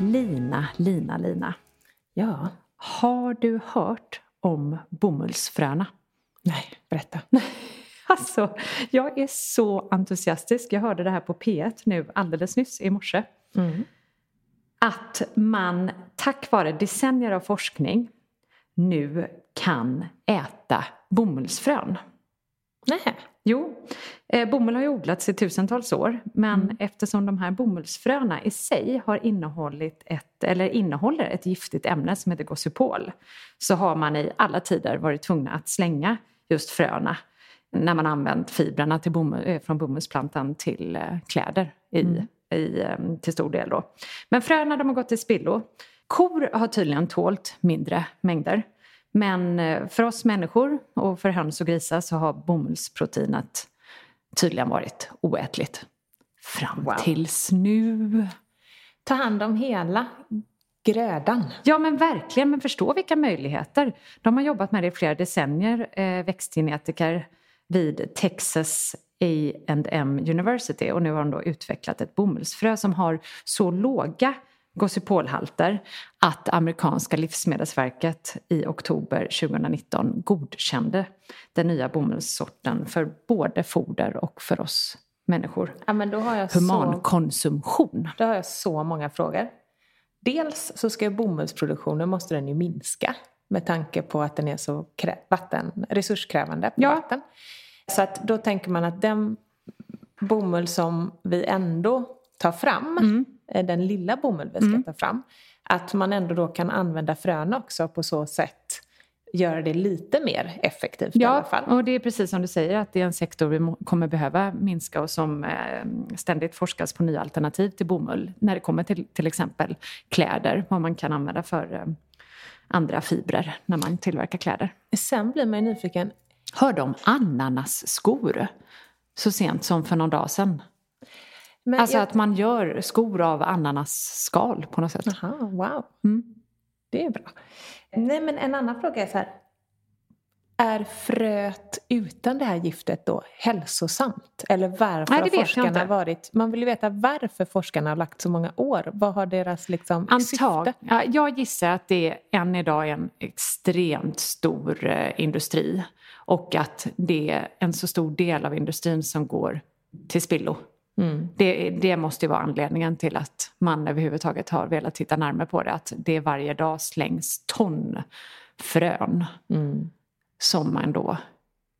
Lina, Lina, Lina. Ja. Har du hört om bomullsfröna? Nej, berätta. Alltså, jag är så entusiastisk. Jag hörde det här på P1 nu alldeles nyss i morse. Mm. Att man tack vare decennier av forskning nu kan äta bomullsfrön. Nej. Jo, eh, bomull har ju odlats i tusentals år men Mm. eftersom de här bomullsfröna i sig har innehållit ett, eller innehåller ett giftigt ämne som heter gossypol så har man i alla tider varit tvungna att slänga just fröna när man använt fibrerna till bomull, eh, från bomullsplantan till eh, kläder i, Mm. i, eh, till stor del. Då. Men fröna de har gått till spillo. Kor har tydligen tålt mindre mängder. Men eh, för oss människor och för höns och grisar så har bomullsproteinet tydligen varit oätligt. Fram Wow. tills nu. Ta hand om hela grödan. Ja men verkligen, men förstå vilka möjligheter. De har jobbat med det i flera decennier, eh, växtgenetiker vid Texas A&M University och nu har de då utvecklat ett bomullsfrö som har så låga gossypolhalter att amerikanska livsmedelsverket i oktober 2019 godkände den nya bomullssorten för både foder och för oss människor. Ja, men då har jag så, Humankonsumtion. då har jag så många frågor. Dels så ska bomullsproduktionen måste den ju minska med tanke på att den är så vatten, resurskrävande på Ja. vatten. Så att då tänker man att den bomull som vi ändå tar fram, Mm. Eh, den lilla bomull vi ska ta fram, att man ändå då kan använda fröna också på så sätt göra det lite mer effektivt i alla Ja, fall. och det är precis som du säger att det är en sektor vi kommer behöva minska och som eh, ständigt forskas på nya alternativ till bomull när det kommer till till exempel kläder, vad man kan använda för eh, andra fibrer när man tillverkar kläder. Sen blir man ju nyfiken, Hörde om ananasskor så sent som för någon dag sedan. Men Alltså jag- att man gör skor av ananasskal på något sätt. Aha, wow. Mm. Det är bra. Nej, men en annan fråga är så här. Är fröet utan det här giftet då hälsosamt? Eller varför Nej, har forskarna varit... Man vill ju veta varför forskarna har lagt så många år. Vad har deras liksom Antag, syfte? ja, jag gissar att det än idag är en extremt stor eh, industri och att det är en så stor del av industrin som går till spillo. Mm. Det, det måste ju vara anledningen till att man överhuvudtaget har velat titta närmare på det. Att det varje dag slängs ton frön Mm. som man då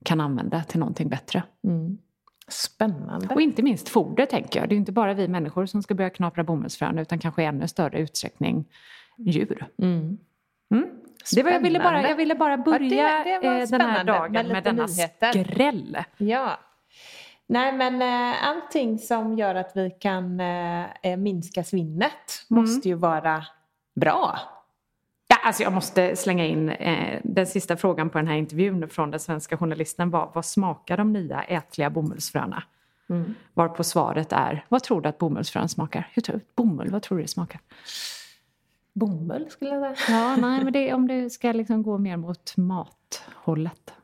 kan använda till någonting bättre. Mm. Spännande. Och inte minst foder tänker jag. Det är inte bara vi människor som ska börja knapra bomullsfrön utan kanske i ännu större utsträckning djur. Mm. Mm. Det var, jag, ville bara, jag ville bara börja det var eh, den här dagen med med, denna nyheter. skräll. Ja. Nej, men eh, allting som gör att vi kan eh, eh, minska svinnet Mm. måste ju vara bra. Ja, alltså jag måste slänga in eh, den sista frågan på den här intervjun från den svenska journalisten var vad smakar de nya ätliga bomullsfröna? Mm. Varpå svaret är, vad tror du att bomullsfrön smakar? Hur tror, bomull, vad tror du det smakar? Bomull skulle jag säga. Ja, nej, men det, om det ska liksom gå mer mot mathållet.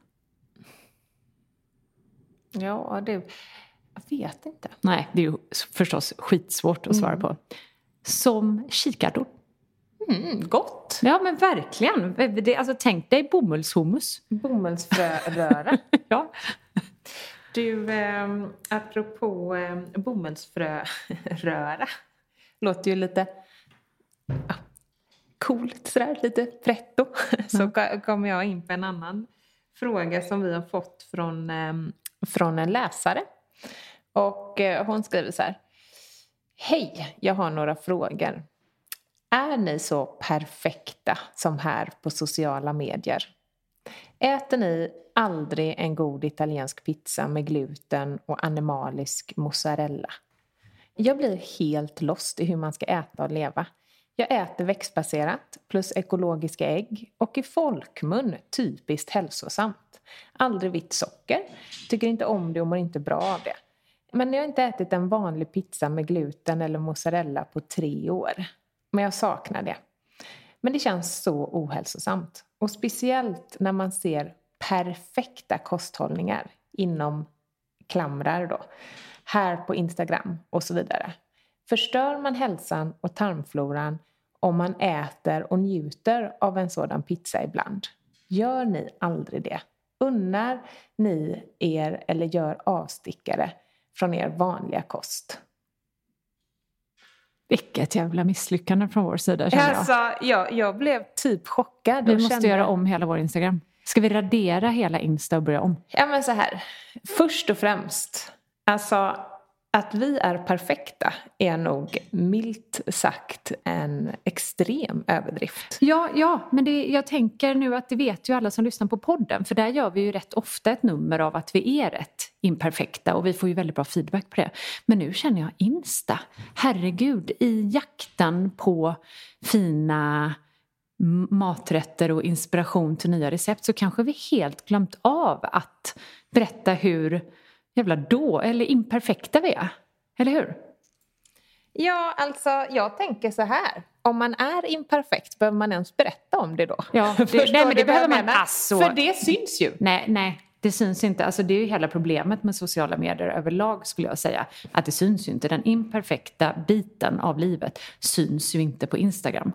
Ja, det... Jag vet inte. Nej, det är ju förstås skitsvårt att svara Mm. på. Som kikärtor. Mm, gott! Ja, men verkligen. Det, alltså, tänk dig bomullshummus. Bomullsfröröra. Ja. Du, eh, apropå eh, bomullsfröröra. Låter ju lite... Ja, coolt sådär, lite pretto. Så kommer jag in på en annan fråga som vi har fått från, ehm, från en läsare. Och eh, hon skriver så här. Hej, jag har några frågor. Är ni så perfekta som här på sociala medier? Äter ni aldrig en god italiensk pizza med gluten och animalisk mozzarella? Jag blir helt lost i hur man ska äta och leva. Jag äter växtbaserat plus ekologiska ägg och i folkmun typiskt hälsosamt. Aldrig vitt socker, tycker inte om det och mår inte bra av det. Men jag har inte ätit en vanlig pizza med gluten eller mozzarella på tre år. Men jag saknar det. Men det känns så ohälsosamt. Och speciellt när man ser perfekta kosthållningar inom klamrar då. Här på Instagram och så vidare. Förstör man hälsan och tarmfloran om man äter och njuter av en sådan pizza ibland? Gör ni aldrig det? Unnar ni er eller gör avstickare från er vanliga kost? Vilket jävla misslyckande från vår sida känner jag. Alltså, jag, jag blev typ chockad. Vi måste kände... göra om hela vår Instagram. Ska vi radera hela Insta och börja om? Ja men så här. Först och främst. Alltså att vi är perfekta är nog milt sagt en extrem överdrift. Ja, ja men det, jag tänker nu att det vet ju alla som lyssnar på podden för där gör vi ju rätt ofta ett nummer av att vi är rätt imperfekta och vi får ju väldigt bra feedback på det. Men nu känner jag Insta, herregud, i jakten på fina maträtter och inspiration till nya recept så kanske vi helt glömt av att berätta hur jävla då, eller imperfekta vi är. Eller hur? Ja, alltså jag tänker så här. Om man är imperfekt, behöver man ens berätta om det då? Ja, det, nej, men det behöver man alltså. För det syns ju. Nej, nej, det syns inte. Alltså det är ju hela problemet med sociala medier överlag skulle jag säga. Att det syns ju inte. Den imperfekta biten av livet syns ju inte på Instagram.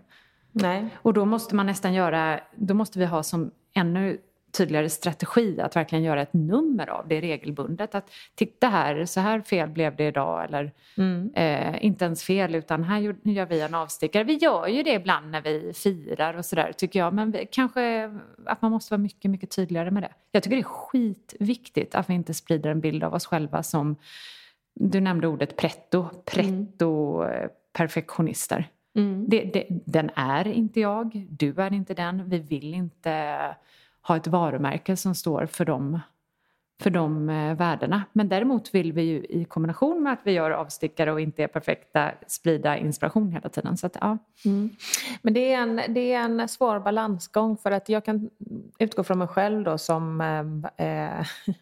Nej. Och då måste man nästan göra, då måste vi ha som ännu tydligare strategi att verkligen göra ett nummer av det regelbundet. Att titta här, så här fel blev det idag eller mm. eh, inte ens fel utan här gör vi en avstickare. Vi gör ju det ibland när vi firar och sådär tycker jag men vi, kanske att man måste vara mycket, mycket tydligare med det. Jag tycker det är skitviktigt att vi inte sprider en bild av oss själva som du nämnde ordet pretto, pretto mm. perfektionister. Mm. Det, det, den är inte jag, du är inte den, vi vill inte ha ett varumärke som står för de, för de eh, värdena. Men däremot vill vi ju i kombination med att vi gör avstickare och inte är perfekta sprida inspiration hela tiden. Så att, ja. Mm. Men det är, en, det är en svår balansgång för att jag kan utgå från mig själv då som eh, eh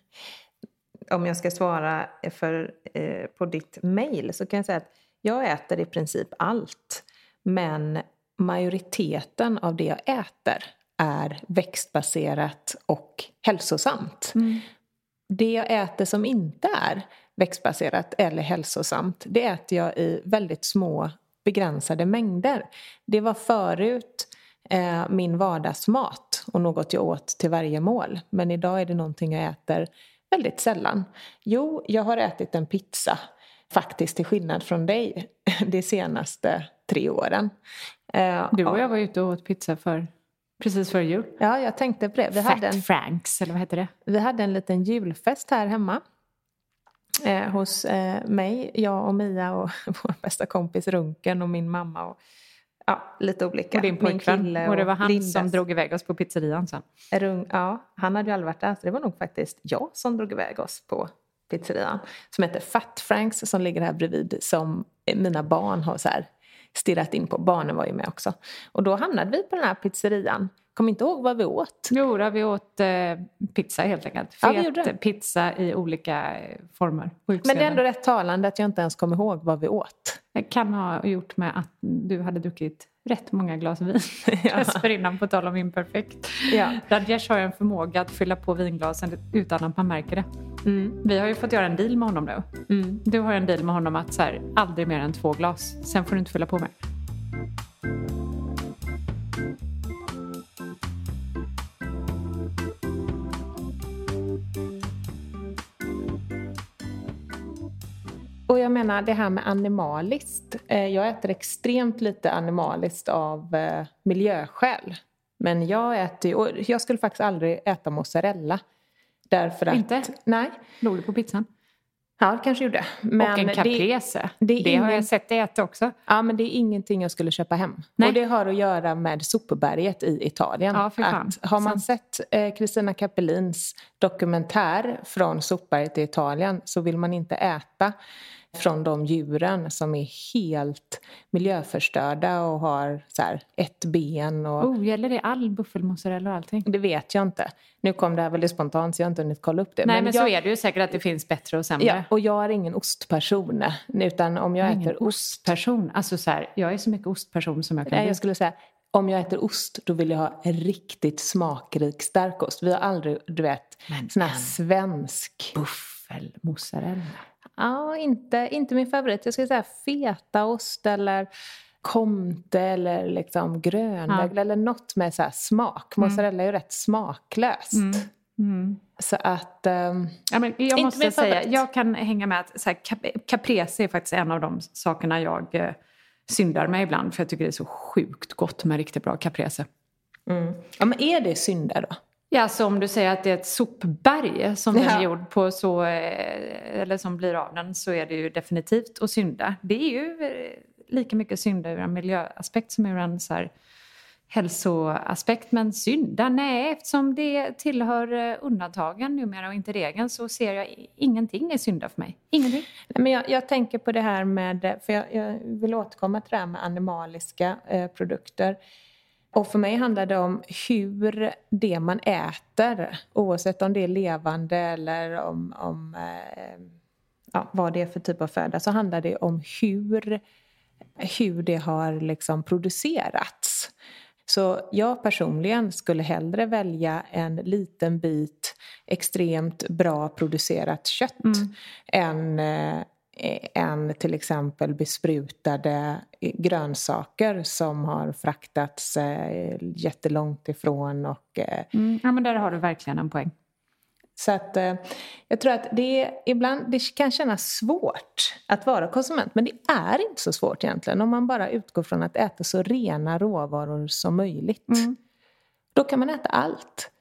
om jag ska svara för, eh, på ditt mail så kan jag säga att jag äter i princip allt. Men majoriteten av det jag äter är växtbaserat och hälsosamt. Mm. Det jag äter som inte är växtbaserat eller hälsosamt, det äter jag i väldigt små begränsade mängder. Det var förut eh, min vardagsmat och något jag åt till varje mål. Men idag är det någonting jag äter väldigt sällan. Jo, jag har ätit en pizza, faktiskt till skillnad från dig, de senaste tre åren. Eh, du och jag var ute och åt pizza för Precis före jul. Ja, jag tänkte på det. Vi Fat hade en, Franks, eller vad heter det? Vi hade en liten julfest här hemma. Eh, hos eh, mig, jag och Mia och vår bästa kompis Runken och min mamma. Och, ja, lite olika. Och din pojkvän. Och, och, det var han Lindas. som drog iväg oss på pizzerian sen. Rung, ja, han hade ju aldrig varit där. Så det var nog faktiskt jag som drog iväg oss på pizzerian. Som heter Fat Franks som ligger här bredvid. Som mina barn har så här stirrat in på. Barnen var ju med också. Och då hamnade vi på den här pizzerian. Kom inte ihåg vad vi åt. Jo, vi åt eh, pizza helt enkelt. Fet ja, pizza i olika eh, former. Men det är ändå rätt talande att jag inte ens kommer ihåg vad vi åt. Det kan ha gjort med att du hade druckit rätt många glas vin dessförinnan på tal om imperfekt. Ja. Rajesh har en förmåga att fylla på vinglasen utan att man märker det. Mm. Vi har ju fått göra en deal med honom nu. Mm. Du har en deal med honom att så här, aldrig mer än två glas. Sen får du inte fylla på mer. Och jag menar det här med animaliskt jag äter extremt lite animaliskt av eh, miljöskäl. Men jag äter och jag skulle faktiskt aldrig äta mozzarella. Därför att, Inte? Nej. Låg det på pizzan? Ja, det kanske gjorde. Men och en caprese. Det, det, det ingen, har jag sett dig äta också. Ja, men det är ingenting jag skulle köpa hem. Nej. Och det har att göra med sopberget i Italien. Ja, för fan. Att, har man sett Kristina eh, Cappellins dokumentär från sopberget i Italien så vill man inte äta från de djuren som är helt miljöförstörda och har så här, ett ben. Och, Oh, gäller det all buffelmozzarella och allting? Det vet jag inte. Nu kom det här väldigt spontant så jag har inte hunnit kolla upp det. Nej, men, jag, så är det ju säkert att det finns bättre och sämre. Ja, och jag är ingen ostperson. Utan om jag, jag är ingen äter ost... ostperson. Alltså så här, jag är så mycket ostperson som jag kan Nej, jag skulle säga om jag äter ost då vill jag ha riktigt smakrik stark ost. Vi har aldrig, du vet, Men sån här en svensk... Buffelmozzarella. Ja, inte, inte min favorit. Jag skulle säga fetaost eller comte eller liksom grönögel Ja. eller något med så smak. Mozzarella är ju rätt smaklöst. Mm. Så att... ehm, Ja, men jag måste min säga, favorit. jag kan hänga med att så här, cap- caprese är faktiskt en av de sakerna jag eh, syndar med ibland. För jag tycker det är så sjukt gott med riktigt bra caprese. mm. Ja, men är det synder då? Ja, så om du säger att det är ett sopberg som den Ja. är gjord på så, eh, eller som blir av den så är det ju definitivt att synda. Det är ju eh, lika mycket synda ur en miljöaspekt som ur en så här hälsoaspekt. Men synda, nej, eftersom det tillhör eh, undantagen numera och inte regeln så ser jag ingenting är synda för mig. Ingenting. Nej, men jag, jag tänker på det här med, för jag, jag vill återkomma till det här med animaliska eh, produkter. Och för mig handlar det om hur det man äter, oavsett om det är levande eller om, om eh, ja, vad det är för typ av föda, så handlar det om hur, hur det har liksom producerats. Så jag personligen skulle hellre välja en liten bit extremt bra producerat kött än, eh, än till exempel besprutade grönsaker som har fraktats eh, jättelångt ifrån. Och, eh, Mm. Ja, men där har du verkligen en poäng. så att eh, jag tror att det ibland det kan kännas svårt att vara konsument. Men det är inte så svårt egentligen om man bara utgår från att äta så rena råvaror som möjligt. Då kan man äta allt.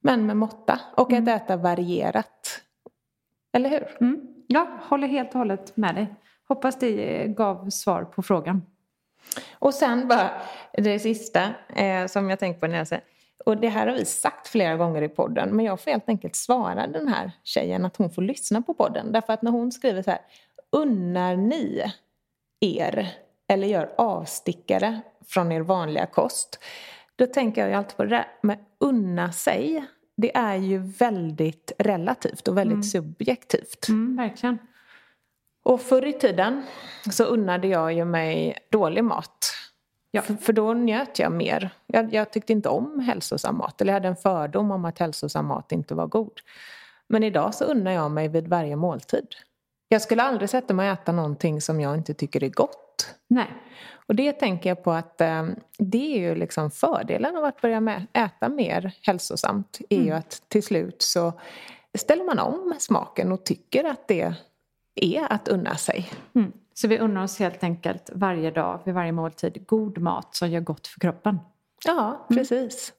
Men med måtta. Och att äta varierat. Eller hur? Mm. Ja, håller helt och hållet med dig. Hoppas det gav svar på frågan. Och sen bara det sista eh, som jag tänker på när jag säger och det här har vi sagt flera gånger i podden men jag får helt enkelt svara den här tjejen att hon får lyssna på podden. Därför att när hon skriver så här Unnar ni er eller gör avstickare från er vanliga kost? Då tänker jag ju alltid på det där med unna sig. Det är ju väldigt relativt och väldigt subjektivt. Mm, verkligen. Och förr i tiden så unnade jag ju mig dålig mat. Ja. För, för då njöt jag mer. Jag, jag tyckte inte om hälsosam mat. Eller jag hade en fördom om att hälsosam mat inte var god. Men idag så unnar jag mig vid varje måltid. Jag skulle aldrig sätta mig och äta någonting som jag inte tycker är gott. Nej. Och det tänker jag på att eh, det är ju liksom fördelen av att börja äta mer hälsosamt. Är ju att till slut så ställer man om smaken och tycker att det är att unna sig. Mm. Så vi unnar oss helt enkelt varje dag, vid varje måltid, god mat som gör gott för kroppen. Ja, precis.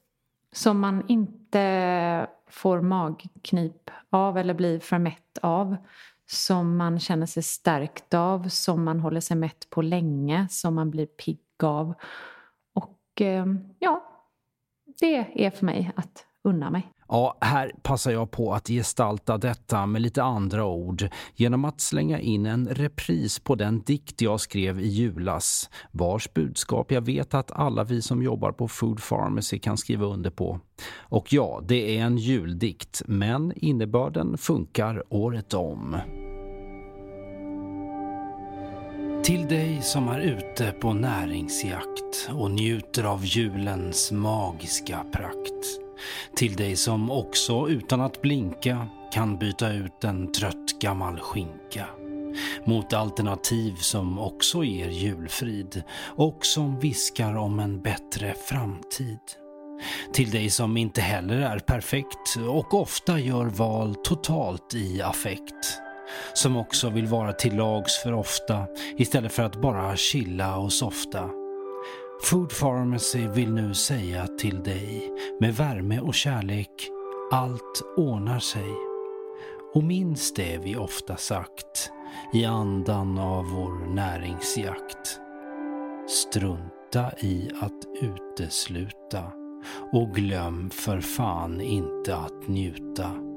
Som man inte får magknip av eller blir för mätt av. Som man känner sig stärkt av, som man håller sig mätt på länge, som man blir pigg av. Och eh, ja, det är för mig att unna mig. Ja, här passar jag på att gestalta detta med lite andra ord genom att slänga in en repris på den dikt jag skrev i julas, vars budskap jag vet att alla vi som jobbar på Food Pharmacy kan skriva under på. Och ja, det är en juldikt, men innebörden funkar året om. Till dig som är ute på näringsjakt och njuter av julens magiska prakt. Till dig som också utan att blinka kan byta ut en trött gammal skinka mot alternativ som också ger julfrid och som viskar om en bättre framtid. Till dig som inte heller är perfekt och ofta gör val totalt i affekt. som också vill vara till lags för ofta istället för att bara chilla och softa. Food Pharmacy vill nu säga till dig med värme och kärlek, allt ordnar sig. Och minns det vi ofta sagt i andan av vår näringsjakt. Strunta i att utesluta och glöm för fan inte att njuta.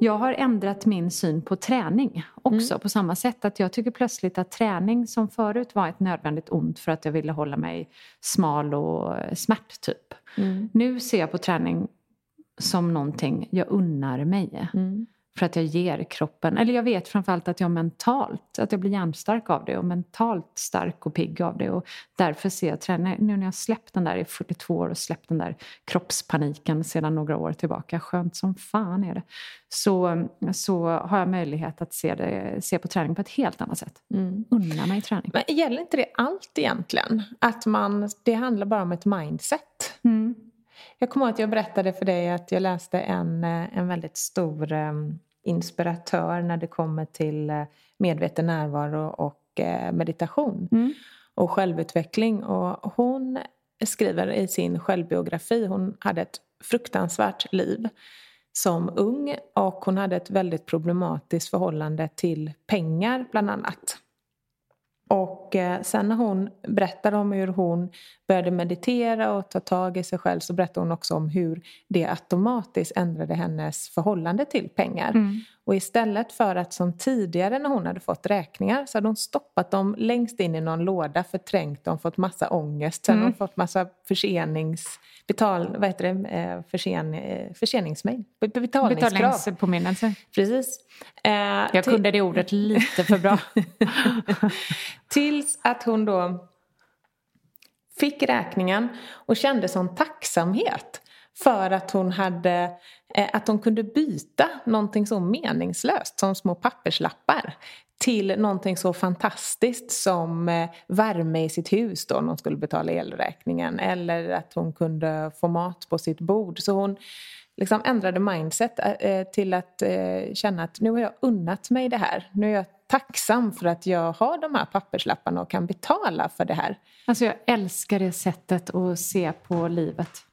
Jag har ändrat min syn på träning också mm. på samma sätt. Att jag tycker plötsligt att träning som förut var ett nödvändigt ont för att jag ville hålla mig smal och smärt typ. Mm. Nu ser jag på träning som någonting jag unnar mig. Mm. För att jag ger kroppen, eller jag vet framförallt att jag mentalt, att jag blir hjärnstark av det och mentalt stark och pigg av det. Och därför ser jag träning, nu när jag släppt den där i 42 år och släppt den där kroppspaniken sedan några år tillbaka, skönt som fan är det. Så, så har jag möjlighet att se, det, se på träning på ett helt annat sätt. Mm. Unna mig träning. Men gäller inte det allt egentligen? Att man, det handlar bara om ett mindset? Mm. Jag kommer ihåg att jag berättade för dig att jag läste en, eh, en väldigt stor um, inspiratör när det kommer till uh, medveten närvaro och uh, meditation mm. och självutveckling. Och hon skriver i sin självbiografi, hon hade ett fruktansvärt liv som ung och hon hade ett väldigt problematiskt förhållande till pengar bland annat. Och eh, sen när hon berättade om hur hon började meditera och ta tag i sig själv så berättade hon också om hur det automatiskt ändrade hennes förhållande till pengar. Mm. Och istället för att som tidigare när hon hade fått räkningar så hade hon stoppat dem längst in i någon låda, förträngt dem, fått massa ångest. Sen mm. hon fått massa försenings... Betal, vad heter det? Eh, försen, eh, förseningsmejl? Betalningskrav. Betalningspåminnelse. Precis. Eh, Jag kunde det ordet lite för bra. Tills att hon då fick räkningen och kände sån tacksamhet för att hon, hade, eh, att hon kunde byta någonting så meningslöst som små papperslappar till någonting så fantastiskt som eh, värme i sitt hus då när hon skulle betala elräkningen eller att hon kunde få mat på sitt bord. Så hon liksom ändrade mindset eh, eh till att eh, känna att nu har jag unnat mig det här. Nu är jag tacksam för att jag har de här papperslapparna och kan betala för det här. Alltså jag älskar det sättet att se på livet.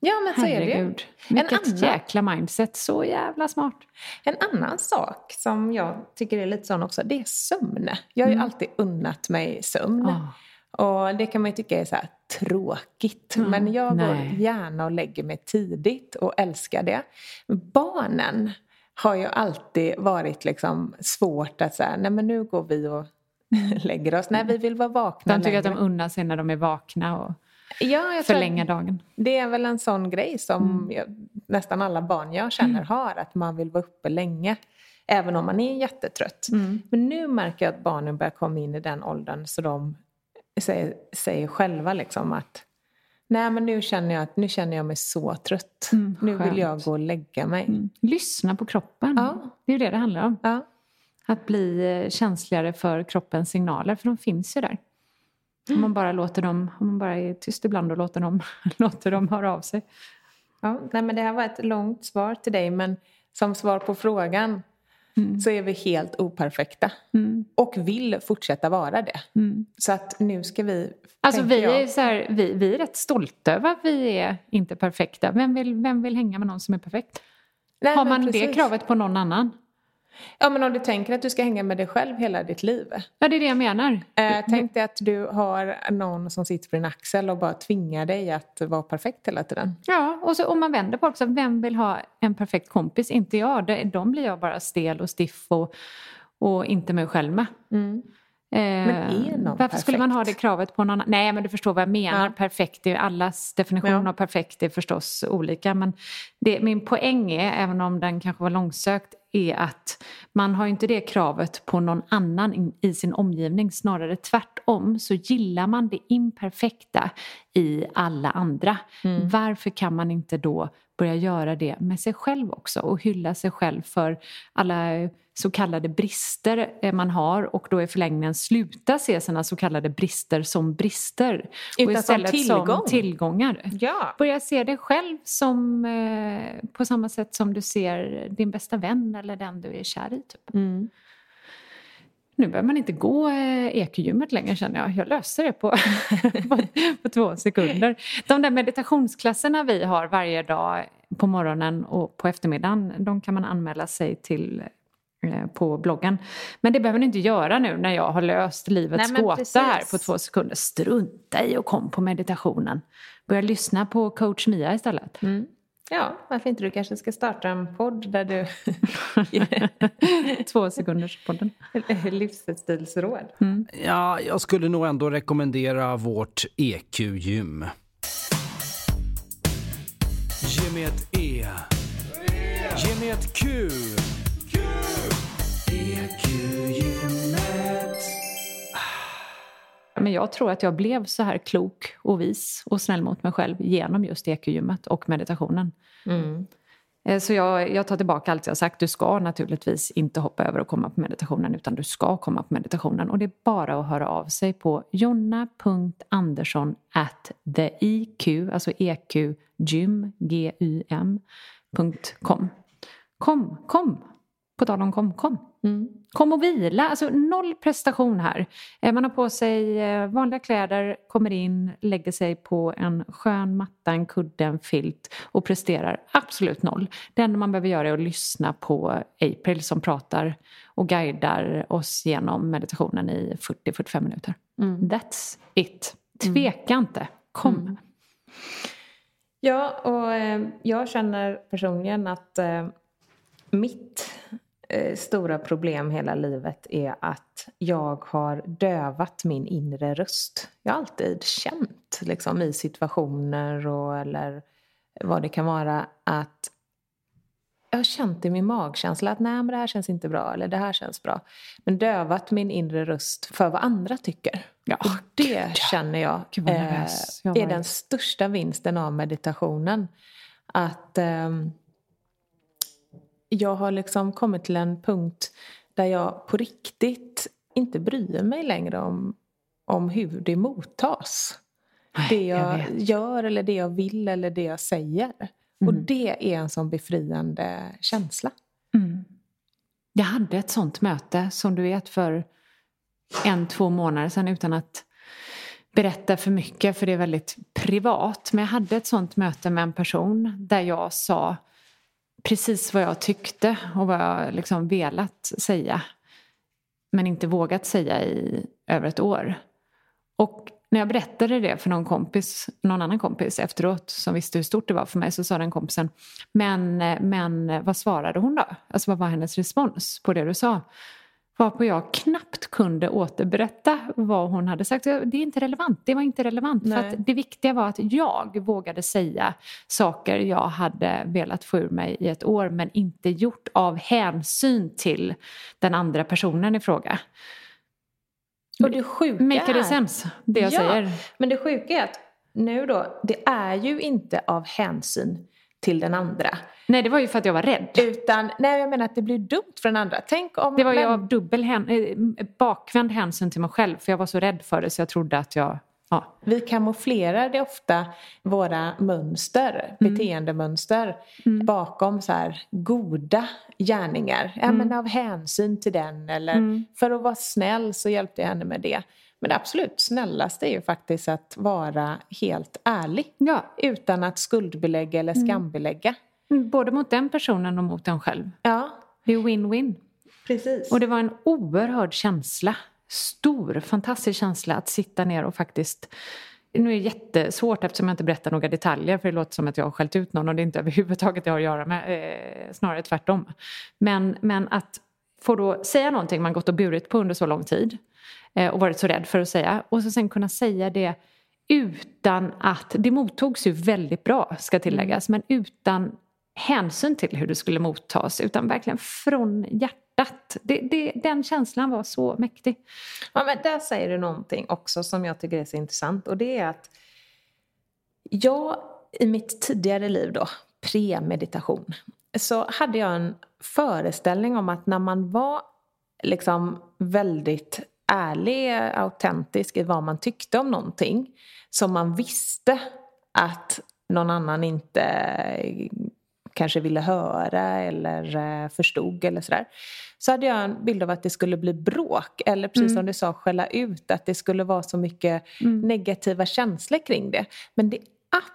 Ja men så Herregud. är det ju. Vilket annan, jäkla mindset, så jävla smart. En annan sak som jag tycker är lite sån också, det är sömn. Jag har ju mm. alltid unnat mig sömn. Oh. Och det kan man ju tycka är så tråkigt. Mm, men jag nej. går gärna och lägger mig tidigt och älskar det. Barnen har ju alltid varit liksom svårt att säga, nej men nu går vi och lägger oss. Nej, vi vill vara vakna De tycker längre. att de unnar sig när de är vakna och ja, förlänger dagen. Det är väl en sån grej som mm. nästan alla barn jag känner mm. har, att man vill vara uppe länge. Även om man är jättetrött. Mm. Men nu märker jag att barnen börjar komma in i den åldern så de säger, säger själva liksom att Nej men nu känner jag, nu känner jag mig så trött. Mm, nu vill jag gå och lägga mig. Mm. Lyssna på kroppen. Ja. Det är ju det det handlar om. Ja. Att bli eh, känsligare för kroppens signaler, för de finns ju där. Om man bara låter dem, om man bara är tyst ibland och låter dem, låter dem höra av sig. Ja, nej men det här var ett långt svar till dig men som svar på frågan mm. så är vi helt operfekta. Mm. Och vill fortsätta vara det. Mm. Så att nu ska vi... Alltså vi är, så här, vi, vi är rätt stolta över att vi är inte perfekta. Vem vill, vem vill hänga med någon som är perfekt? Nej, Har man det kravet på någon annan? Ja men om du tänker att du ska hänga med dig själv hela ditt liv. Ja det är det jag menar. Eh, tänk dig att du har någon som sitter på din axel och bara tvingar dig att vara perfekt hela tiden. Ja och så om man vänder på det också, vem vill ha en perfekt kompis? Inte jag, de blir jag bara stel och stiff och, och inte mig själv med. Mm. Men är eh, Varför perfekt? skulle man ha det kravet på någon annan? Nej men du förstår vad jag menar. Ja. Perfekt, allas definition ja. av perfekt är förstås olika. Men det, min poäng är, även om den kanske var långsökt, är att man har inte det kravet på någon annan i sin omgivning. Snarare tvärtom så gillar man det imperfekta i alla andra. Mm. Varför kan man inte då börja göra det med sig själv också och hylla sig själv för alla så kallade brister eh, man har och då i förlängningen sluta se sina så kallade brister som brister. Utan och istället som, tillgång. som tillgångar. Ja. Börja se dig själv som, eh, på samma sätt som du ser din bästa vän eller den du är kär i. Typ. Mm. Nu behöver man inte gå eh, EQ-gymmet längre känner jag. Jag löser det på, på, på, två sekunder. De där meditationsklasserna vi har varje dag på morgonen och på eftermiddagen, de kan man anmäla sig till eh, på bloggen. Men det behöver ni inte göra nu när jag har löst livets gåta här på två sekunder. Strunta i och kom på meditationen. Börja lyssna på coach Mia istället. Mm. Ja, varför inte? Du kanske ska starta en podd där du... Två sekunders podden. Livsstilsråd. Mm. Ja, jag skulle nog ändå rekommendera vårt EQ-gym. Ge mig ett E. Ge mig ett Q. EQ-gymmet. Men jag tror att jag blev så här klok och vis och snäll mot mig själv genom just EQ-gymmet och meditationen. Mm. Eh, så jag, jag tar tillbaka allt jag sagt. Du ska naturligtvis inte hoppa över och komma på meditationen utan du ska komma på meditationen. Och det är bara att höra av sig på jonna.andersson at theiq, alltså eqgym, g-y-m.com. Kom, kom! På tal om kom, kom. Mm. Kom och vila, alltså noll prestation här. Eh, man har på sig eh, vanliga kläder, kommer in, lägger sig på en skön matta, en kudde, en filt och presterar absolut noll. Det enda man behöver göra är att lyssna på April som pratar och guidar oss genom meditationen i 40-45 minuter. Mm. That's it. Tveka mm. inte, kom. Mm. Ja, och eh, jag känner personligen att eh, mitt stora problem hela livet är att jag har dövat min inre röst. Jag har alltid känt liksom, i situationer och, eller vad det kan vara att jag har känt i min magkänsla att nej men det här känns inte bra eller det här känns bra. Men dövat min inre röst för vad andra tycker. Ja, och det Gud, känner jag, Gud, eh, är den största vinsten av meditationen. Att eh, jag har liksom kommit till en punkt där jag på riktigt inte bryr mig längre om, om hur det mottas. Det jag, jag gör eller det jag vill eller det jag säger. Mm. Och det är en sån befriande känsla. Mm. Jag hade ett sånt möte som du vet för en, två månader sedan utan att berätta för mycket för det är väldigt privat. Men jag hade ett sånt möte med en person där jag sa precis vad jag tyckte och vad jag liksom velat säga. Men inte vågat säga i över ett år. Och när jag berättade det för någon kompis, någon annan kompis efteråt som visste hur stort det var för mig så sa den kompisen Men, eh, men eh, vad svarade hon då? Alltså vad var hennes respons på det du sa? Varpå jag knappt kunde återberätta vad hon hade sagt. Det är inte relevant. Det var inte relevant. Nej. För det viktiga var att jag vågade säga saker jag hade velat få ur mig i ett år men inte gjort av hänsyn till den andra personen i fråga. Och det sjuka Make it sense, det jag ja, säger. Men det sjuka är att nu då, det är ju inte av hänsyn till den andra. Nej, det var ju för att jag var rädd. Utan, nej, jag menar att det blir dumt för den andra. Tänk om... Det var ju men... av dubbel hän, eh, bakvänd hänsyn till mig själv. För jag var så rädd för det så jag trodde att jag... Ja. Vi kamouflerar ofta våra mönster, mm. beteendemönster mm. bakom så här goda gärningar. Ja, mm. men av hänsyn till den eller mm. för att vara snäll så hjälpte jag henne med det. Men det absolut snällaste är ju faktiskt att vara helt ärlig. Ja. Utan att skuldbelägga eller mm. skambelägga. Mm, både mot den personen och mot den själv. Ja. Det är win-win. Precis. Och det var en oerhörd känsla. Stor, fantastisk känsla att sitta ner och faktiskt nu är det jättesvårt eftersom jag inte berättar några detaljer för det låter som att jag har skällt ut någon och det är inte överhuvudtaget det har att göra med, eh, snarare tvärtom. Men, men att få då säga någonting man gått och burit på under så lång tid Eh, och varit så rädd för att säga och så sen kunna säga det utan att, det mottogs ju väldigt bra ska tilläggas, men utan hänsyn till hur det skulle mottas utan verkligen från hjärtat. Det, det, den känslan var så mäktig. Ja, men där säger du någonting också som jag tycker är så intressant och det är att jag i mitt tidigare liv då, pre-meditation, så hade jag en föreställning om att när man var liksom väldigt ärlig, autentisk i vad man tyckte om någonting som man visste att någon annan inte kanske ville höra eller eh, förstod eller sådär. Så hade jag en bild av att det skulle bli bråk eller precis som du sa skälla ut att det skulle vara så mycket negativa känslor kring det. Men det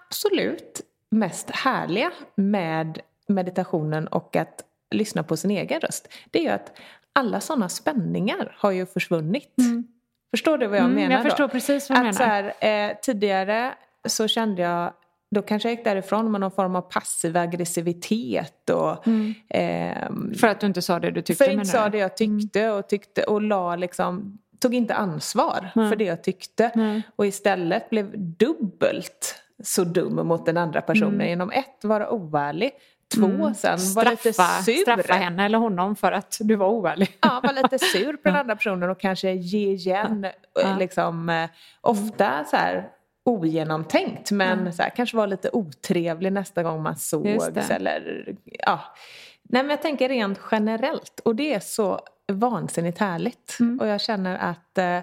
absolut mest härliga med meditationen och att lyssna på sin egen röst det är ju att alla sådana spänningar har ju försvunnit. Förstår du vad jag Mm, menar jag förstår då? precis vad du att menar. Så här, eh, tidigare så kände jag då kanske jag gick därifrån med någon form av passiv aggressivitet och ehm, För att du inte sa det du tyckte för jag inte sa det jag tyckte och tyckte och la liksom tog inte ansvar för det jag tyckte Nej. och istället blev dubbelt så dum mot den andra personen Mm. genom ett, vara oärlig, två, sen vara lite Straffa, sur. straffa henne eller honom för att du var oärlig. Ja, vara lite sur på den andra personen och kanske ge igen. eh, Liksom, eh, ofta så här ogenomtänkt men så här, kanske vara lite otrevlig nästa gång man sågs. Eller, ja. Nej, men jag tänker rent generellt och det är så vansinnigt härligt. Mm. Och jag känner att eh,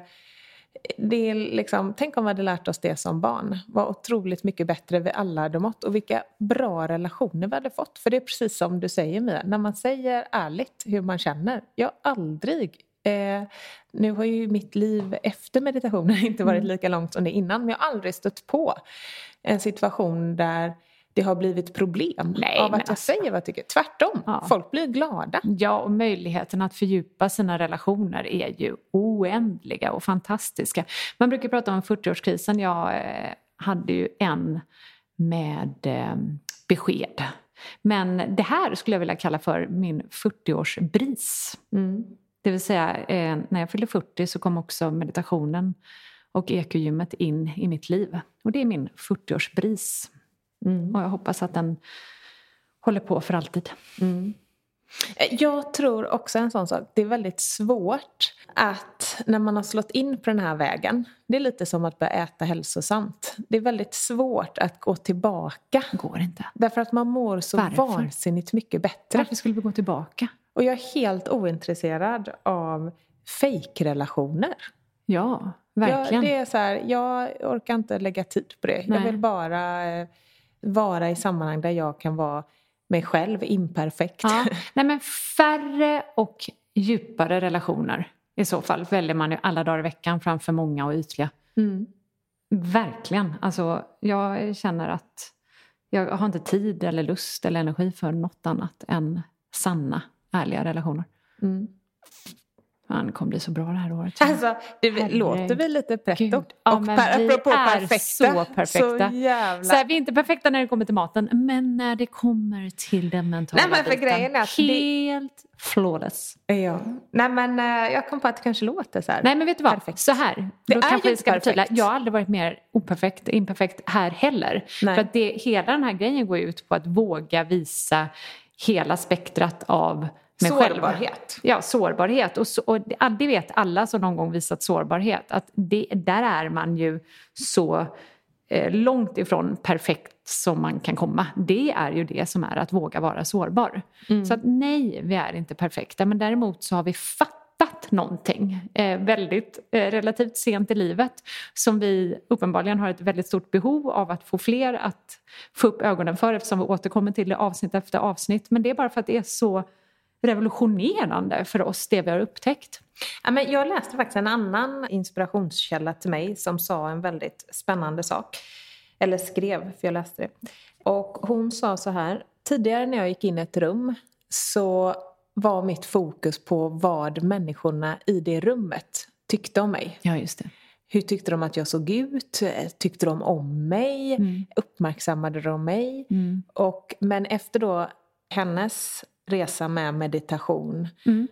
det är liksom, tänk om vi hade lärt oss det som barn. Vad otroligt mycket bättre vi alla hade mått och vilka bra relationer vi hade fått. För det är precis som du säger Mia, när man säger ärligt hur man känner. Jag aldrig Eh, nu har ju mitt liv efter meditationen inte varit lika långt som det innan men jag har aldrig stött på en situation där det har blivit problem Nej, av att jag alltså. säger vad jag tycker. Tvärtom, Ja. folk blir glada. Ja, och möjligheten att fördjupa sina relationer är ju oändliga och fantastiska. Man brukar prata om 40-årskrisen. Jag eh, hade ju en med eh, besked. Men det här skulle jag vilja kalla för min 40-årsbris. Det vill säga, eh, när jag fyllde 40 så kom också meditationen och ekogymmet in i mitt liv. Och det är min 40-årsbris. Och jag hoppas att den håller på för alltid. Jag tror också en sån sak. Det är väldigt svårt att när man har slått in på den här vägen. Det är lite som att börja äta hälsosamt. Det är väldigt svårt att gå tillbaka. Går inte. Därför att man mår så Varför? vansinnigt mycket bättre. Varför skulle vi gå tillbaka? Och jag är helt ointresserad av fejkrelationer. Ja, Jag, verkligen. det är så här, jag orkar inte lägga tid på det. Jag Nej. vill bara eh, vara i sammanhang där jag kan vara mig själv, imperfekt. Ja. Nej, men färre och djupare relationer. I så fall väljer man ju alla dagar i veckan framför många och ytliga. Mm. Verkligen. Alltså, jag känner att jag har inte tid eller lust eller energi för något annat än sanna, ärliga relationer. Mm. Det kommer bli så bra det här året. Alltså, det Herregud. låter vi lite pretto? Ja, och men per, vi apropå är perfekta. så perfekta. Så jävla... Så här, vi är inte perfekta när det kommer till maten, men när det kommer till den mentala Nej, men för biten. grejen är att det- Helt flawless. Ja. Nej men eh, jag kom på att det kanske låter så här. Nej men vet du vad, Perfekt. så här. Det Då är kanske ju vi ska förtydliga. Jag har aldrig varit mer operfekt, imperfekt här heller. Nej. För att det, hela den här grejen går ut på att våga visa hela spektrat av själv. Sårbarhet. Ja, sårbarhet. Och, så, och det, vet alla som någon gång visat sårbarhet. Att det, där är man ju så eh, långt ifrån perfekt som man kan komma. Det är ju det som är att våga vara sårbar. Så att nej, vi är inte perfekta. Men däremot så har vi fattat någonting eh, väldigt eh, relativt sent i livet som vi uppenbarligen har ett väldigt stort behov av att få fler att få upp ögonen för eftersom vi återkommer till det avsnitt efter avsnitt. Men det är bara för att det är så revolutionerande för oss det vi har upptäckt. Ja, men jag läste faktiskt en annan inspirationskälla till mig som sa en väldigt spännande sak. Eller skrev, för jag läste det. Och hon sa så här. Tidigare när jag gick in i ett rum så var mitt fokus på vad människorna i det rummet tyckte om mig. Ja, just det. Hur tyckte de att jag såg ut? Tyckte de om mig? Mm. Uppmärksammade de mig? Mm. Och, men efter då hennes resa med meditation Mm.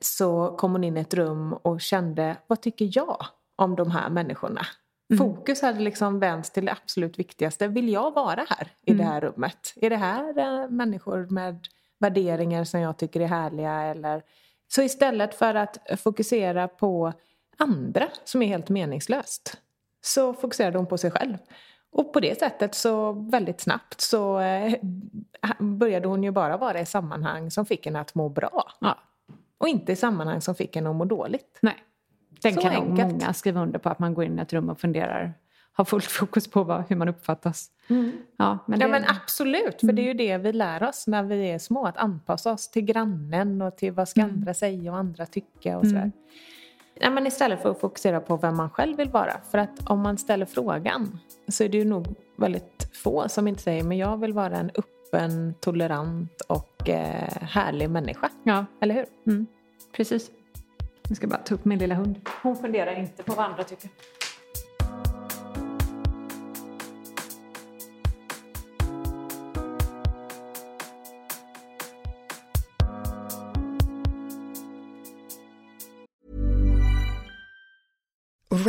så kom hon in i ett rum och kände, vad tycker jag om de här människorna? Mm. Fokus hade liksom vänts till det absolut viktigaste. Vill jag vara här i Mm. det här rummet? Är det här eh, människor med värderingar som jag tycker är härliga? Eller... Så istället för att fokusera på andra som är helt meningslöst så fokuserade hon på sig själv. Och på det sättet så väldigt snabbt så eh, började hon ju bara vara i sammanhang som fick henne att må bra. Ja. Och inte i sammanhang som fick en att må dåligt. Nej. Den Så kan enkelt. många skriva under på att man går in i ett rum och funderar ha fullt fokus på vad, hur man uppfattas. Mm. Ja, men, Ja det, men absolut, för det är ju det vi lär oss när vi är små. Att anpassa oss till grannen och till vad ska Mm. andra säga och andra tycka och sådär. Ja, men istället för att fokusera på vem man själv vill vara. För att om man ställer frågan så är det ju nog väldigt få som inte säger men jag vill vara en öppen, tolerant och eh, härlig människa. ja, Eller hur? mm, precis. Jag ska bara ta upp min lilla hund. Hon funderar inte på vad andra tycker.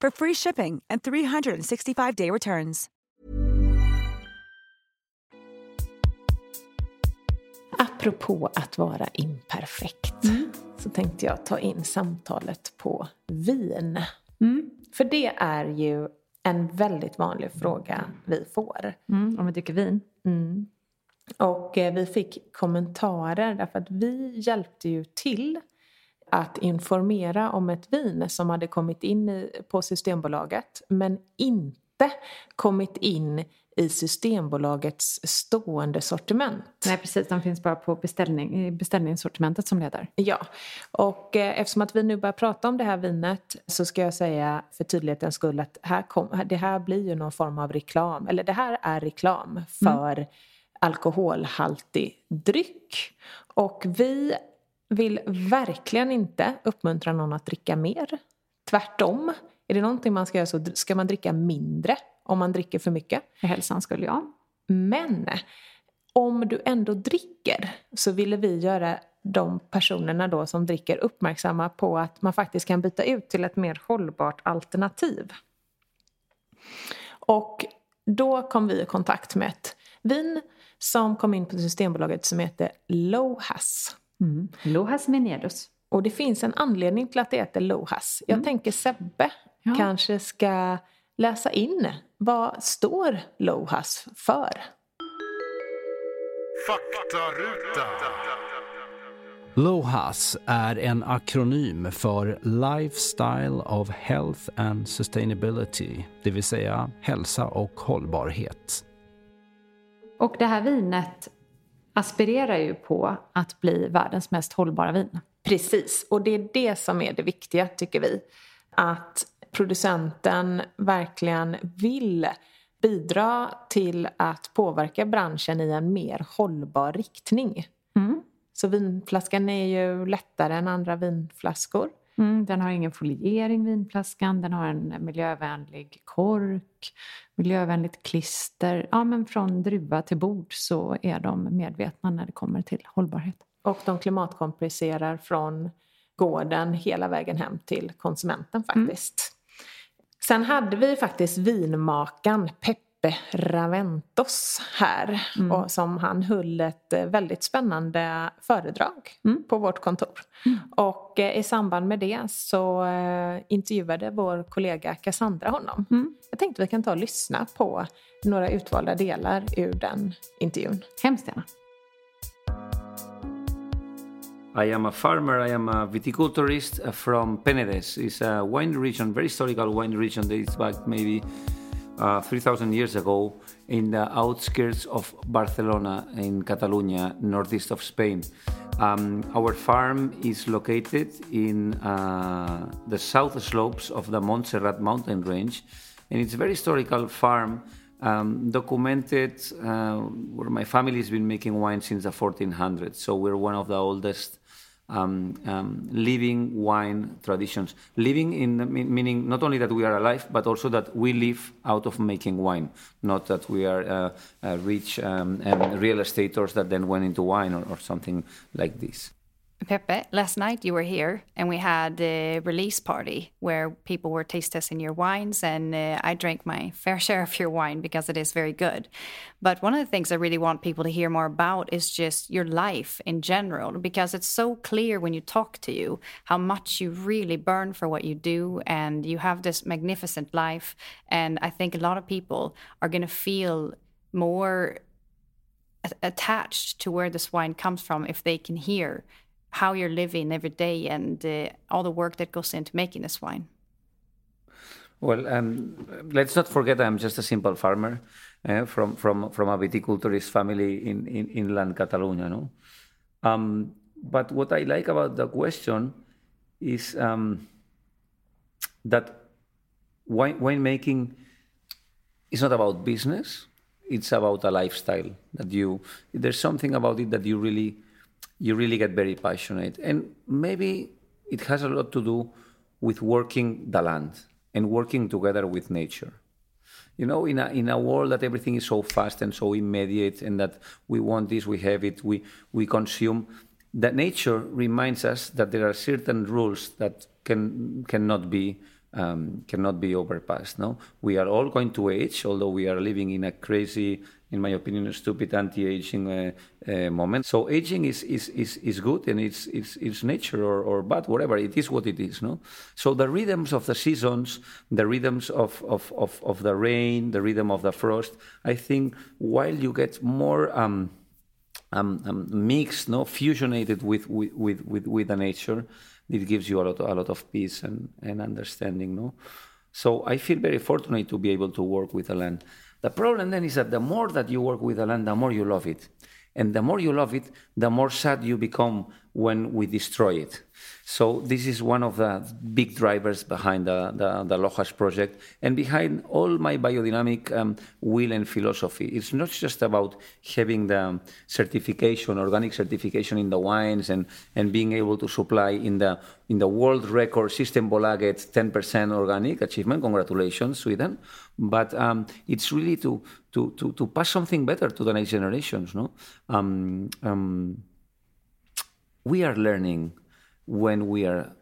for free shipping and 365-day returns. Apropå att vara imperfekt så tänkte jag ta in samtalet på vin. För det är ju en väldigt vanlig fråga vi får. Mm, om vi dricker vin. Och eh, vi fick kommentarer därför att vi hjälpte ju till att informera om ett vin som hade kommit in i, på Systembolaget men inte kommit in i Systembolagets stående sortiment. Nej, precis. De finns bara på beställning, beställningssortimentet som heter. Ja, och eh, eftersom att vi nu börjar prata om det här vinet så ska jag säga för tydlighetens skull att här kom, det här blir ju någon form av reklam, eller det här är reklam för alkoholhaltig dryck. Och vi vill verkligen inte uppmuntra någon att dricka mer. Tvärtom, är det någonting man ska göra så ska man dricka mindre om man dricker för mycket. För hälsan skulle jag. Men om du ändå dricker så ville vi göra de personerna då som dricker uppmärksamma på att man faktiskt kan byta ut till ett mer hållbart alternativ. Och då kom vi i kontakt med ett vin som kom in på Systembolaget som heter Lohas. Mm. Lohas Menedus. Och det finns en anledning till att det heter Lohas. Jag tänker Sebbe Ja. kanske ska läsa in vad står Lohas för? LOHAS är en akronym för Lifestyle of Health and Sustainability, det vill säga hälsa och hållbarhet. Och det här vinet aspirerar ju på att bli världens mest hållbara vin. Precis, och det är det som är det viktiga tycker vi. Att producenten verkligen vill bidra till att påverka branschen i en mer hållbar riktning. Mm. Så vinflaskan är ju lättare än andra vinflaskor. Mm, den har ingen foliering, vinflaskan. Den har en miljövänlig kork, miljövänligt klister. Ja, men från druva till bord så är de medvetna när det kommer till hållbarhet. Och de klimatkompenserar från gården hela vägen hem till konsumenten faktiskt. Sen hade vi faktiskt vinmakan Peppe Raventos här. Och som han höll ett eh, väldigt spännande föredrag på vårt kontor. Och eh, i samband med det så eh, intervjuade vår kollega Cassandra honom. Jag tänkte vi kan ta och lyssna på några utvalda delar ur den intervjun. Hemskt gärna. I am a farmer. I am a viticulturist from Penedès. It's a wine region, very historical wine region dates back maybe uh, 3,000 years ago in the outskirts of Barcelona in Catalonia, northeast of Spain. Um, our farm is located in uh, the south slopes of the Montserrat mountain range, and it's a very historical farm um, documented uh, where my family has been making wine since the 1400s. So we're one of the oldest um, um, living wine traditions. Living in the, meaning not only that we are alive, but also that we live out of making wine, not that we are uh, uh, rich um, real estaters that then went into wine or, or something like this. Pepe, last night you were here and we had a release party where people were taste testing your wines, and uh, I drank my fair share of your wine because it is very good. But one of the things I really want people to hear more about is just your life in general, because it's so clear when you talk to you how much you really burn for what you do, and you have this magnificent life. And I think a lot of people are going to feel more attached to where this wine comes from if they can hear how you're living every day and uh, all the work that goes into making this wine. Well, um, let's not forget I'm just a simple farmer uh, from, from, from a viticulturist family in, in inland Catalonia. No? Um, but what I like about the question is um, that wine, winemaking is not about business, it's about a lifestyle that you, there's something about it that you really you really get very passionate. And maybe it has a lot to do with working the land and working together with nature. You know, in a, in a world that everything is so fast and so immediate and that we want this, we have it, we, we consume, that nature reminds us that there are certain rules that can, cannot be um, cannot be overpassed. No, we are all going to age, although we are living in a crazy in my opinion, a stupid anti-aging uh, uh, moment. So aging is, is, is, is good and it's, it's, it's nature or, or bad, whatever. It is what it is, no? So the rhythms of the seasons, the rhythms of, of, of, of the rain, the rhythm of the frost, I think while you get more um, um, um, mixed, no, fusionated with, with, with, with, with the nature, it gives you a lot, a lot of peace and, and understanding, no? So I feel very fortunate to be able to work with the land. The problem then is that the more that you work with the land, the more you love it. And the more you love it, the more sad you become when we destroy it. So this is one of the big drivers behind the, the, the Lojas project and behind all my biodynamic um, will and philosophy. It's not just about having the certification, organic certification in the wines and, and being able to supply in the, in the world record system Bolaget 10% organic achievement. Congratulations, Sweden. But um, it's really to, to, to, to, pass something better to the next generations. No? Um, um we are learning when we are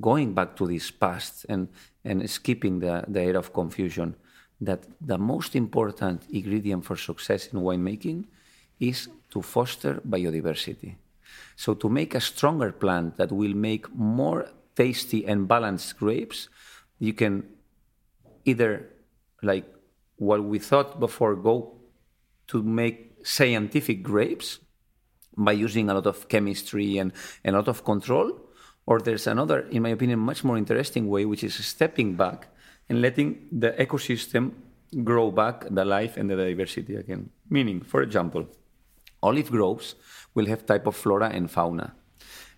going back to this past and, and skipping the, the era of confusion that the most important ingredient for success in winemaking is to foster biodiversity. So, to make a stronger plant that will make more tasty and balanced grapes, you can either, like what we thought before, go to make scientific grapes by using a lot of chemistry and, and a lot of control. Or there's another, in my opinion, much more interesting way, which is stepping back and letting the ecosystem grow back the life and the diversity again. Meaning, for example, olive groves will have type of flora and fauna.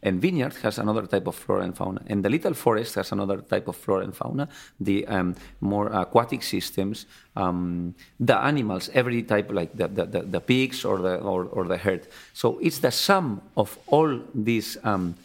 And vineyard has another type of flora and fauna. And the little forest has another type of flora and fauna. The um, more aquatic systems, um, the animals, every type, like the, the, the, the pigs or the, or, or, the herd. So it's the sum of all these um,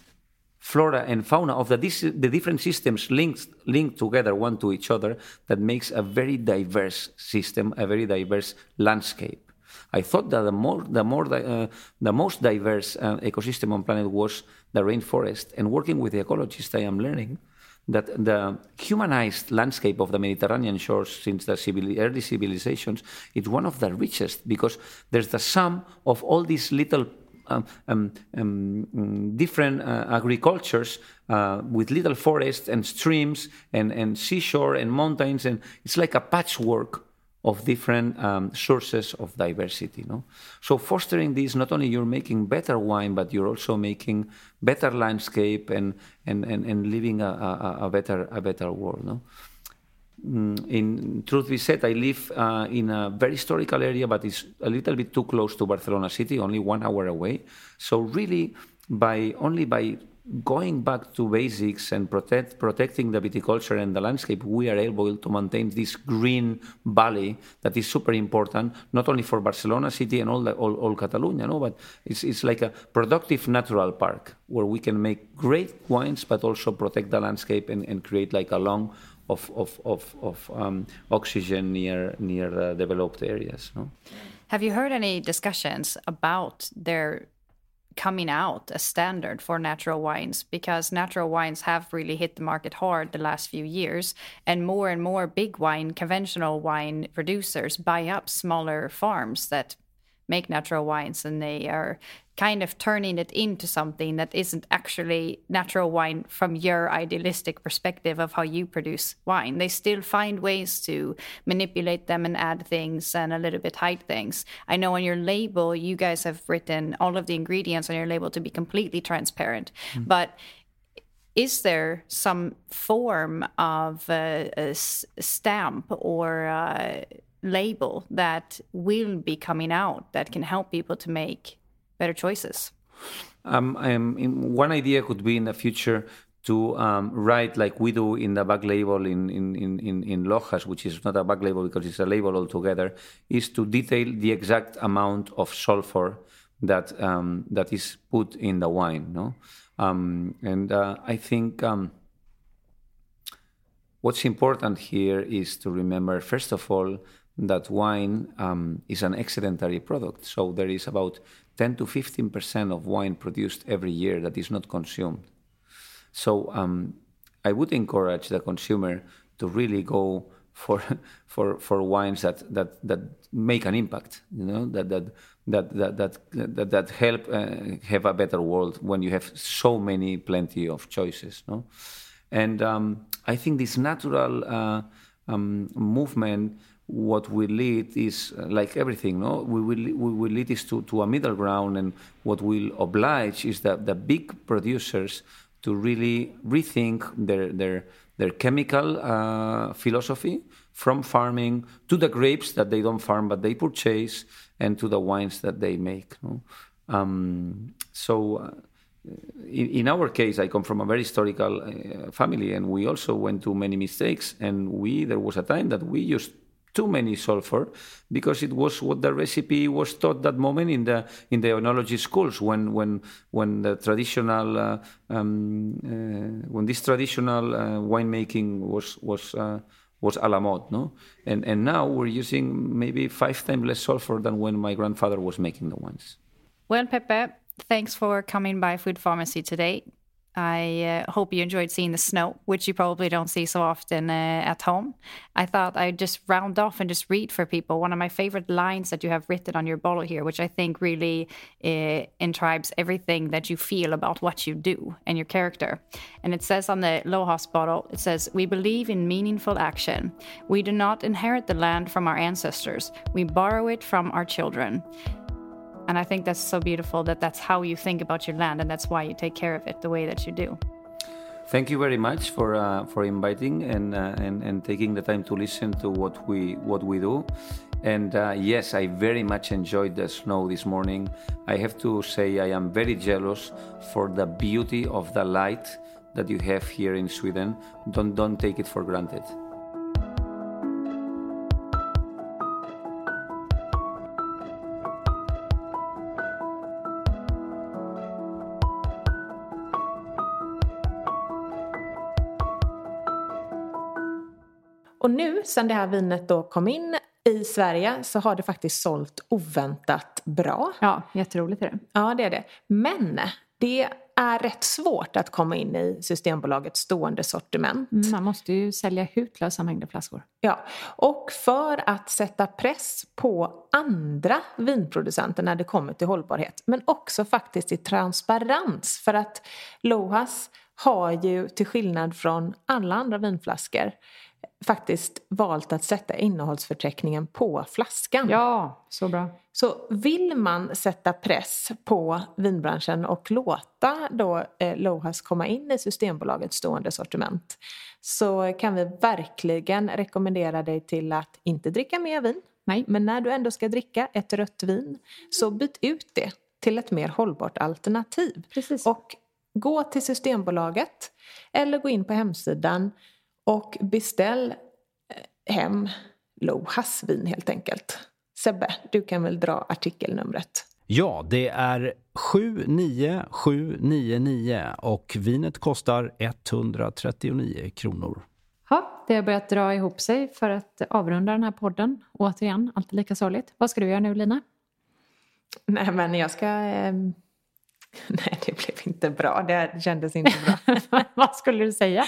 flora and fauna of the, the different systems linked, linked together one to each other that makes a very diverse system, a very diverse landscape. I thought that the more, the more, uh, the most diverse uh, ecosystem on planet was the rainforest. And working with the ecologists, I am learning that the humanized landscape of the Mediterranean shores since the civil, early civilizations is one of the richest because there's the sum of all these little um, um, um, different uh, agricultures uh, with little forests and streams and, and seashore and mountains, and it's like a patchwork of different um, sources of diversity. No? So fostering this, not only you're making better wine, but you're also making better landscape and and, and, and living a, a, a better a better world. No? Mm, in truth be said, I live uh, in a very historical area, but it's a little bit too close to Barcelona city, only one hour away. So really, by only by going back to basics and protect, protecting the viticulture and the landscape, we are able to maintain this green valley that is super important, not only for Barcelona city and all, the, all, all Catalonia, no, but it's, it's like a productive natural park where we can make great wines, but also protect the landscape and, and create like a long of, of, of, of um, oxygen near, near the developed areas. No? Have you heard any discussions about their coming out a standard for natural wines because natural wines have really hit the market hard the last few years and more and more big wine conventional wine producers buy up smaller farms that make natural wines and they are kind of turning it into something that isn't actually natural wine from your idealistic perspective of how you produce wine. They still find ways to manipulate them and add things and a little bit hide things. I know on your label, you guys have written all of the ingredients on your label to be completely transparent, mm. but is there some form of uh, a stamp or uh, label that will be coming out that can help people to make better choices? Um, one idea could be in the future to um, write like we do in the back label in, in, in, in Lojas, which is not a back label because it's a label altogether, is to detail the exact amount of sulfur that um, that is put in the wine. No, um, and uh, I think um, what's important here is to remember, first of all, that wine um, is an excedentary product. So there is about 10 to 15 percent of wine produced every year that is not consumed. So um, I would encourage the consumer to really go for for for wines that that that make an impact. You know that that that that that that, that help uh, have a better world when you have so many plenty of choices. No, and um, I think this natural uh, um, movement what we lead is uh, like everything no we will we will lead is to, to a middle ground and what will oblige is that the big producers to really rethink their their their chemical uh, philosophy from farming to the grapes that they don't farm but they purchase and to the wines that they make no? um, so uh, in, in, our case, I come from a very historical uh, family, and we also went to many mistakes. And we there was a time that we used too many sulfur because it was what the recipe was taught that moment in the in the enology schools when when when the traditional uh, um, uh, when this traditional uh, winemaking was was uh, was a la mode, no? And and now we're using maybe five times less sulfur than when my grandfather was making the wines. Well, Pepe, thanks for coming by Food Pharmacy today. I uh, hope you enjoyed seeing the snow, which you probably don't see so often uh, at home. I thought I'd just round off and just read for people one of my favorite lines that you have written on your bottle here, which I think really uh, everything that you feel about what you do and your character. And it says on the Lohas bottle, it says, We believe in meaningful action. We do not inherit the land from our ancestors, we borrow it from our children. And I think that's so beautiful that that's how you think about your land and that's why you take care of it the way that you do. Thank you very much for uh, for inviting and, uh, and and taking the time to listen to what we what we do. And uh, yes, I very much enjoyed the snow this morning. I have to say I am very jealous for the beauty of the light that you have here in Sweden. Don't don't take it for granted. Och nu, sen det här vinet då kom in i Sverige så har det faktiskt sålt oväntat bra. Ja, jätteroligt är det. Ja, det är det. Men det är rätt svårt att komma in i Systembolagets stående sortiment. Mm, man måste ju sälja hutlösa mängder flaskor. Ja, och för att sätta press på andra vinproducenter när det kommer till hållbarhet men också faktiskt i transparens för att Lohas har ju till skillnad från alla andra vinflaskor faktiskt valt att sätta innehållsförteckningen på flaskan. Ja, så bra. Så vill man sätta press på vinbranschen och låta då eh, Lohas komma in i Systembolagets stående sortiment så kan vi verkligen rekommendera dig till att inte dricka mer vin. Nej. Men när du ändå ska dricka ett rött vin så byt ut det till ett mer hållbart alternativ. Precis. Och Gå till Systembolaget eller gå in på hemsidan och beställ eh, hem Lohas vin helt enkelt. Sebbe, du kan väl dra artikelnumret? Ja, det är 79799 och vinet kostar 139 kronor. Ja, det har börjat dra ihop sig för att avrunda den här podden. Återigen, alltid lika sorgligt. Vad ska du göra nu Lina? Nej men jag ska... Eh... Nej det blev inte bra, det kändes inte bra. Vad skulle du säga?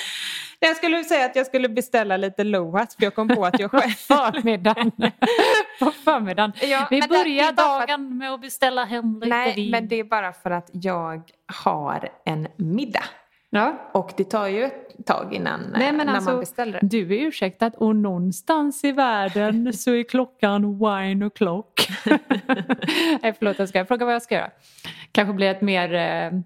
Jag skulle säga att jag skulle beställa lite Lohas för jag kom på att jag själv... förmiddagen. på förmiddagen. Ja, Vi börjar dagen att... med att beställa hem lite Nej, vin. men det är bara för att jag har en middag. Ja. Och det tar ju ett tag innan Nej, men när alltså, man beställer det. Du är ursäktad och någonstans i världen så är klockan wine o'clock. Nej förlåt, jag ska fråga vad jag ska göra. Kanske blir ett mer, eh,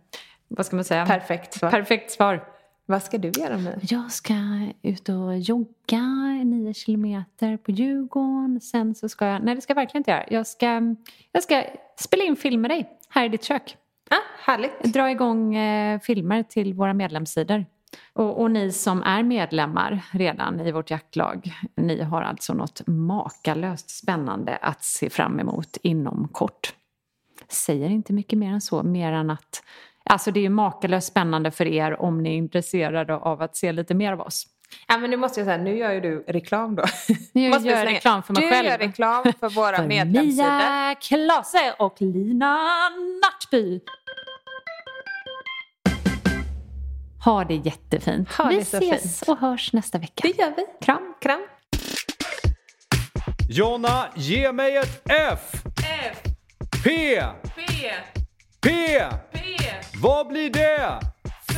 vad ska man säga? Perfekt svar. Perfekt svar. Vad ska du göra nu? Jag ska ut och jogga nio kilometer på Djurgården. Sen så ska jag, nej det ska jag verkligen inte göra. Jag ska, jag ska spela in film med dig här i ditt kök. Ah, härligt. Dra igång eh, filmer till våra medlemssidor. Och, och, ni som är medlemmar redan i vårt jaktlag, ni har alltså något makalöst spännande att se fram emot inom kort. Säger inte mycket mer än så, mer än att Alltså det är ju makalöst spännande för er om ni är intresserade av att se lite mer av oss. Ja men nu måste jag säga, nu gör ju du reklam då. Nu gör jag reklam för mig du själv. Du gör reklam för våra för medlemssidor. Mia Klase och Lina Nattby. Ha det jättefint. Ha vi det ses fint. och hörs nästa vecka. Det gör vi. Kram. Kram. Jonna, ge mig ett F! F. P! P! P! P! Vad blir det?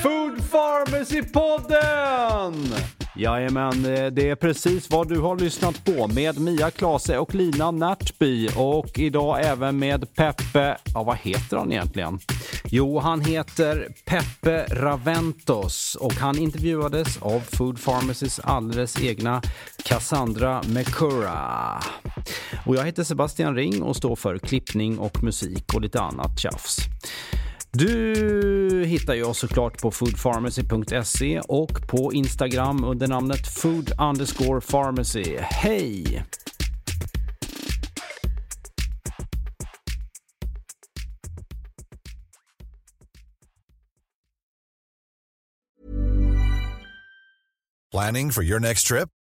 Food Pharmacy-podden! Jajamän, eh, det är precis vad du har lyssnat på med Mia Klase och Lina Närtby och idag även med Peppe, ja vad heter han egentligen? Jo, han heter Peppe Raventos och han intervjuades av Food Pharmacys alldeles egna Cassandra McCurra. Och jag heter Sebastian Ring och står för klippning och musik och lite annat tjafs. Du hittar ju oss såklart på foodpharmacy.se och på Instagram under namnet food underscore pharmacy. Hej! Planning for your next trip?